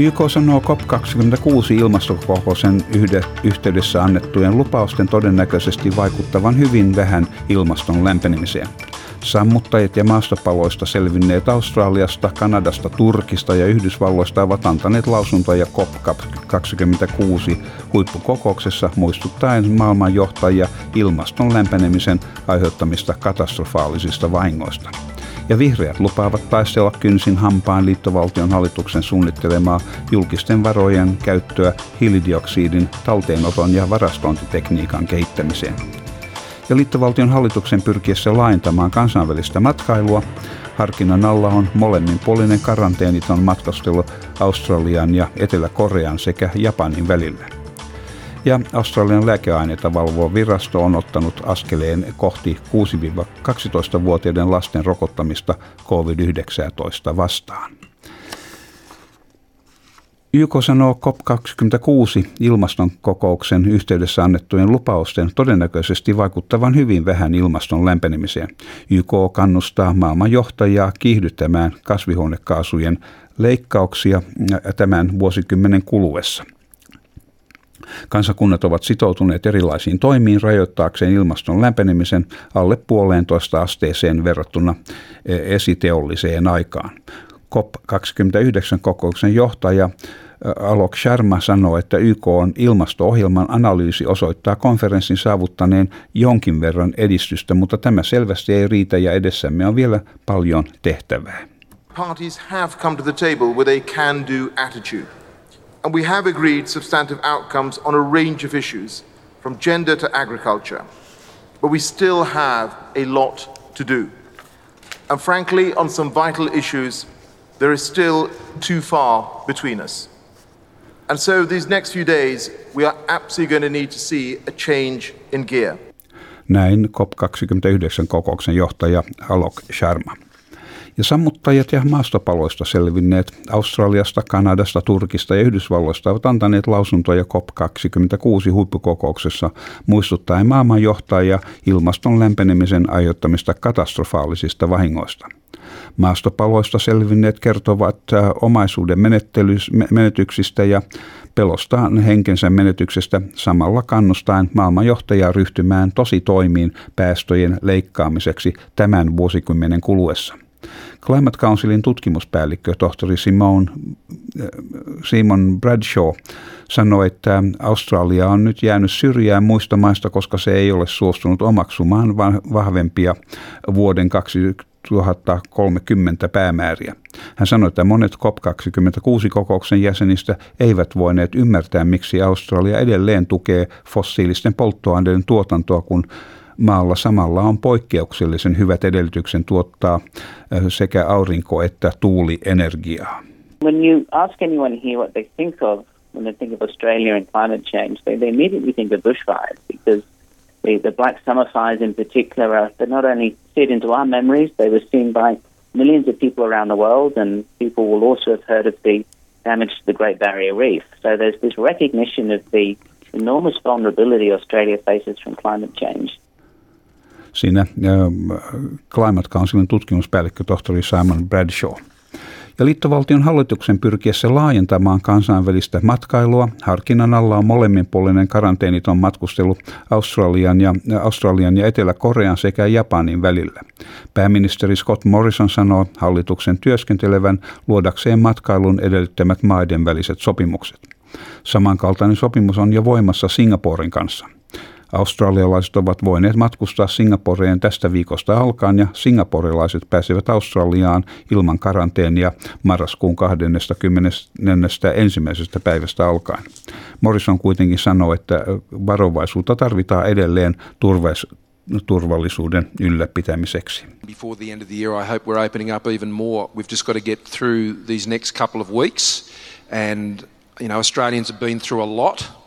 YK sanoo COP26 ilmastokokouksen yhteydessä annettujen lupausten todennäköisesti vaikuttavan hyvin vähän ilmaston lämpenemiseen. Sammuttajat ja maastopaloista selvinneet Australiasta, Kanadasta, Turkista ja Yhdysvalloista ovat antaneet lausuntoja COP26 huippukokouksessa muistuttaen maailmanjohtajia ilmaston lämpenemisen aiheuttamista katastrofaalisista vahingoista ja vihreät lupaavat taistella kynsin hampaan liittovaltion hallituksen suunnittelemaa julkisten varojen käyttöä hiilidioksidin talteenoton ja varastointitekniikan kehittämiseen. Ja liittovaltion hallituksen pyrkiessä laajentamaan kansainvälistä matkailua, harkinnan alla on molemminpuolinen karanteeniton matkastelu Australian ja Etelä-Korean sekä Japanin välillä ja Australian lääkeaineita valvova virasto on ottanut askeleen kohti 6-12-vuotiaiden lasten rokottamista COVID-19 vastaan. YK sanoo COP26 ilmastonkokouksen yhteydessä annettujen lupausten todennäköisesti vaikuttavan hyvin vähän ilmaston lämpenemiseen. YK kannustaa maailman johtajia kiihdyttämään kasvihuonekaasujen leikkauksia tämän vuosikymmenen kuluessa – Kansakunnat ovat sitoutuneet erilaisiin toimiin rajoittaakseen ilmaston lämpenemisen alle puoleentoista asteeseen verrattuna e, esiteolliseen aikaan. COP29-kokouksen johtaja e, Alok Sharma sanoi, että YK on ilmasto-ohjelman analyysi osoittaa konferenssin saavuttaneen jonkin verran edistystä, mutta tämä selvästi ei riitä ja edessämme on vielä paljon tehtävää. Parties have come to the table with a can-do attitude and we have agreed substantive outcomes on a range of issues, from gender to agriculture. But we still have a lot to do. And frankly, on some vital issues, there is still too far between us. And so, these next few days, we are absolutely going to need to see a change in gear. Näin COP29 kokouksen johtaja Alok Sharma. Ja sammuttajat ja maastopaloista selvinneet Australiasta, Kanadasta, Turkista ja Yhdysvalloista ovat antaneet lausuntoja COP26 huippukokouksessa muistuttaen maailmanjohtajia ilmaston lämpenemisen aiheuttamista katastrofaalisista vahingoista. Maastopaloista selvinneet kertovat äh, omaisuuden menetyksistä ja pelostaan henkensä menetyksestä samalla kannustaen maailmanjohtajaa ryhtymään tosi toimiin päästöjen leikkaamiseksi tämän vuosikymmenen kuluessa. Climate Councilin tutkimuspäällikkö tohtori Simon, äh, Simon Bradshaw sanoi, että Australia on nyt jäänyt syrjään muista maista, koska se ei ole suostunut omaksumaan vahvempia vuoden 2030 päämääriä. Hän sanoi, että monet COP26-kokouksen jäsenistä eivät voineet ymmärtää, miksi Australia edelleen tukee fossiilisten polttoaineiden tuotantoa, kun maalla samalla on poikkeuksellisen hyvät edellytyksen tuottaa sekä aurinko- että tuulienergiaa. When you ask anyone here what they think of when they think of Australia and climate change, they, they immediately think of bushfires because the, the Black Summer fires in particular are they not only seared into our memories, they were seen by millions of people around the world, and people will also have heard of the damage to the Great Barrier Reef. So there's this recognition of the enormous vulnerability Australia faces from climate change. Siinä Climate Councilin tutkimuspäällikkö tohtori Simon Bradshaw. Ja liittovaltion hallituksen pyrkiessä laajentamaan kansainvälistä matkailua, harkinnan alla on molemminpuolinen karanteeniton matkustelu Australian ja, Australian ja Etelä-Korean sekä Japanin välillä. Pääministeri Scott Morrison sanoo hallituksen työskentelevän luodakseen matkailun edellyttämät maiden väliset sopimukset. Samankaltainen sopimus on jo voimassa Singaporen kanssa – Australialaiset ovat voineet matkustaa Singaporeen tästä viikosta alkaen ja singaporilaiset pääsevät Australiaan ilman karanteenia marraskuun 21. päivästä alkaen. Morrison kuitenkin sanoi, että varovaisuutta tarvitaan edelleen turvais, turvallisuuden ylläpitämiseksi. Before the end of the year I hope we're opening up even more. We've just got to get through these next couple of weeks and you know Australians have been through a lot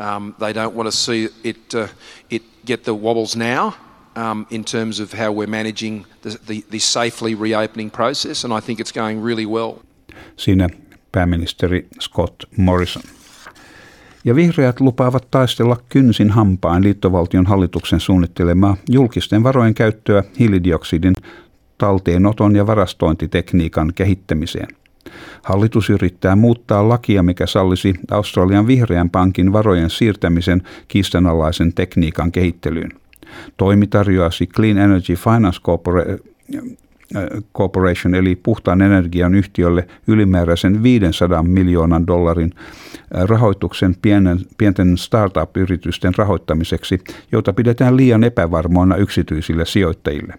Um, they don't want to see it, uh, it get the wobbles now um, in terms of how we're managing the, the, the safely reopening process, and I think it's going really well. Siinä pääministeri Scott Morrison. Ja vihreät lupaavat taistella kynsin hampaan liittovaltion hallituksen suunnittelemaa julkisten varojen käyttöä hiilidioksidin talteenoton ja varastointitekniikan kehittämiseen. Hallitus yrittää muuttaa lakia, mikä sallisi Australian vihreän pankin varojen siirtämisen kiistanalaisen tekniikan kehittelyyn. Toimi tarjoasi Clean Energy Finance Corporation eli puhtaan energian yhtiölle ylimääräisen 500 miljoonan dollarin rahoituksen pienen, pienten startup-yritysten rahoittamiseksi, jota pidetään liian epävarmoina yksityisille sijoittajille.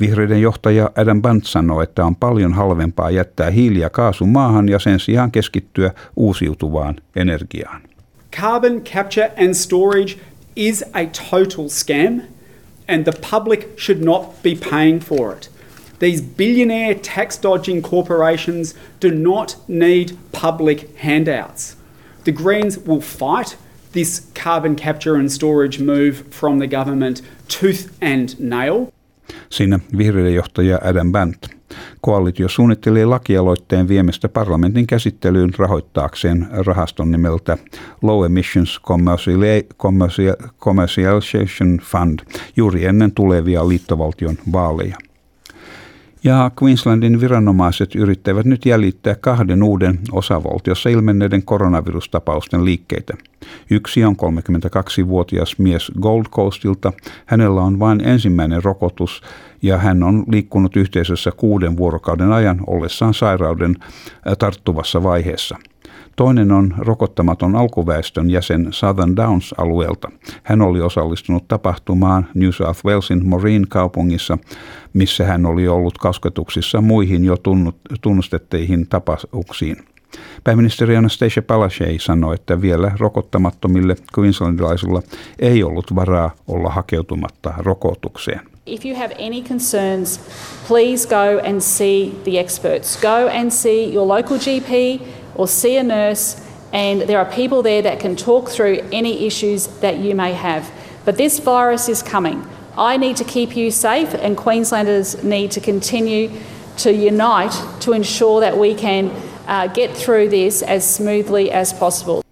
Vihreiden johtaja Adam Bant sanoo, että on paljon halvempaa jättää hiili ja kaasu maahan ja sen sijaan keskittyä uusiutuvaan energiaan. Carbon capture and storage is a total scam and the public should not be paying for it. These billionaire tax dodging corporations do not need public handouts. The Greens will fight this carbon capture and storage move from the government tooth and nail. Siinä vihreiden johtaja Adam Bant. Koalitio suunnittelee lakialoitteen viemistä parlamentin käsittelyyn rahoittaakseen rahaston nimeltä Low Emissions Commercialization Fund juuri ennen tulevia liittovaltion vaaleja. Ja Queenslandin viranomaiset yrittävät nyt jäljittää kahden uuden osavaltiossa ilmenneiden koronavirustapausten liikkeitä. Yksi on 32-vuotias mies Gold Coastilta. Hänellä on vain ensimmäinen rokotus ja hän on liikkunut yhteisössä kuuden vuorokauden ajan ollessaan sairauden tarttuvassa vaiheessa – Toinen on rokottamaton alkuväestön jäsen Southern Downs-alueelta. Hän oli osallistunut tapahtumaan New South Walesin Marine kaupungissa, missä hän oli ollut kasketuksissa muihin jo tunnustetteihin tapauksiin. Pääministeri Anastasia Palaszczuk sanoi, että vielä rokottamattomille queenslandilaisilla ei ollut varaa olla hakeutumatta rokotukseen. If you have any concerns, please go and see the experts. Go and see your local GP or see a nurse, and there are people there that can talk through any issues that you may have. But this virus is coming. I need to keep you safe, and Queenslanders need to continue to unite to ensure that we can uh, get through this as smoothly as possible.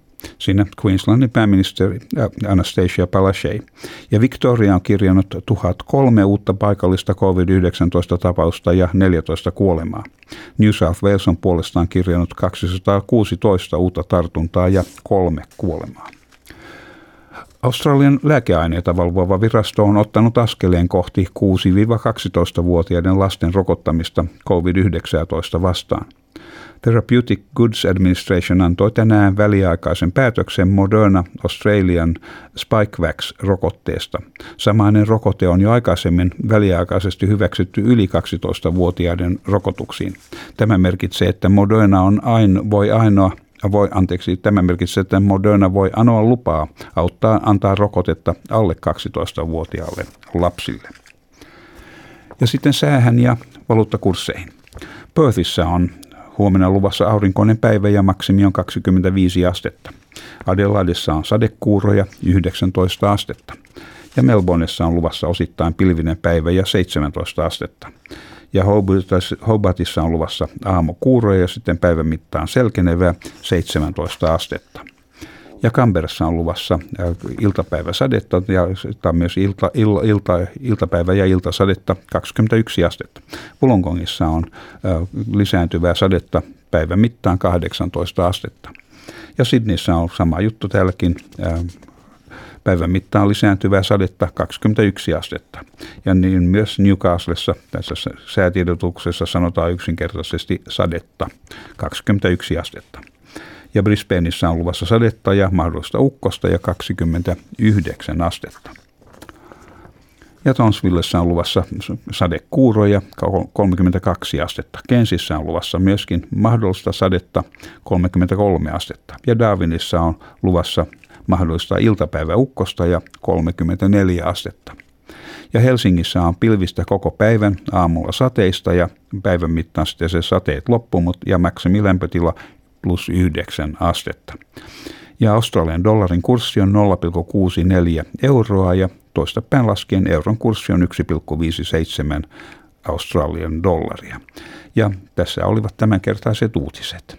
Siinä Queenslandin pääministeri äh, Anastasia Palaszczuk. Ja Victoria on kirjannut 1003 uutta paikallista COVID-19-tapausta ja 14 kuolemaa. New South Wales on puolestaan kirjannut 216 uutta tartuntaa ja kolme kuolemaa. Australian lääkeaineita valvova virasto on ottanut askeleen kohti 6-12-vuotiaiden lasten rokottamista COVID-19 vastaan. Therapeutic Goods Administration antoi tänään väliaikaisen päätöksen Moderna Australian Spikevax-rokotteesta. Samainen rokote on jo aikaisemmin väliaikaisesti hyväksytty yli 12-vuotiaiden rokotuksiin. Tämä merkitsee, että Moderna on ain, voi ainoa voi, anteeksi, tämä merkitsee, että Moderna voi anoa lupaa auttaa antaa rokotetta alle 12-vuotiaalle lapsille. Ja sitten säähän ja valuuttakursseihin. Perthissä on Huomenna luvassa aurinkoinen päivä ja maksimi on 25 astetta. Adelaidessa on sadekuuroja 19 astetta. Ja Melbourneissa on luvassa osittain pilvinen päivä ja 17 astetta. Ja Hobartissa on luvassa aamukuuroja ja sitten päivän mittaan selkenevää 17 astetta. Ja Kamperassa on luvassa iltapäiväsadetta ja tai myös ilta, il, ilta, iltapäivä- ja iltasadetta 21 astetta. Wollongongissa on lisääntyvää sadetta päivän mittaan 18 astetta. Ja Sydneyssä on sama juttu täälläkin päivän mittaan lisääntyvää sadetta 21 astetta. Ja niin myös Newcastlessa tässä säätiedotuksessa sanotaan yksinkertaisesti sadetta 21 astetta ja Brisbaneissa on luvassa sadetta ja mahdollista ukkosta ja 29 astetta. Ja Tonsvillessä on luvassa sadekuuroja 32 astetta. Kensissä on luvassa myöskin mahdollista sadetta 33 astetta. Ja Darwinissa on luvassa mahdollista iltapäiväukkosta ja 34 astetta. Ja Helsingissä on pilvistä koko päivän, aamulla sateista ja päivän mittaan sitten se sateet loppu, ja maksimilämpötila plus 9 astetta. Ja Australian dollarin kurssi on 0,64 euroa ja toistapäin laskien euron kurssi on 1,57 Australian dollaria. Ja tässä olivat tämänkertaiset uutiset.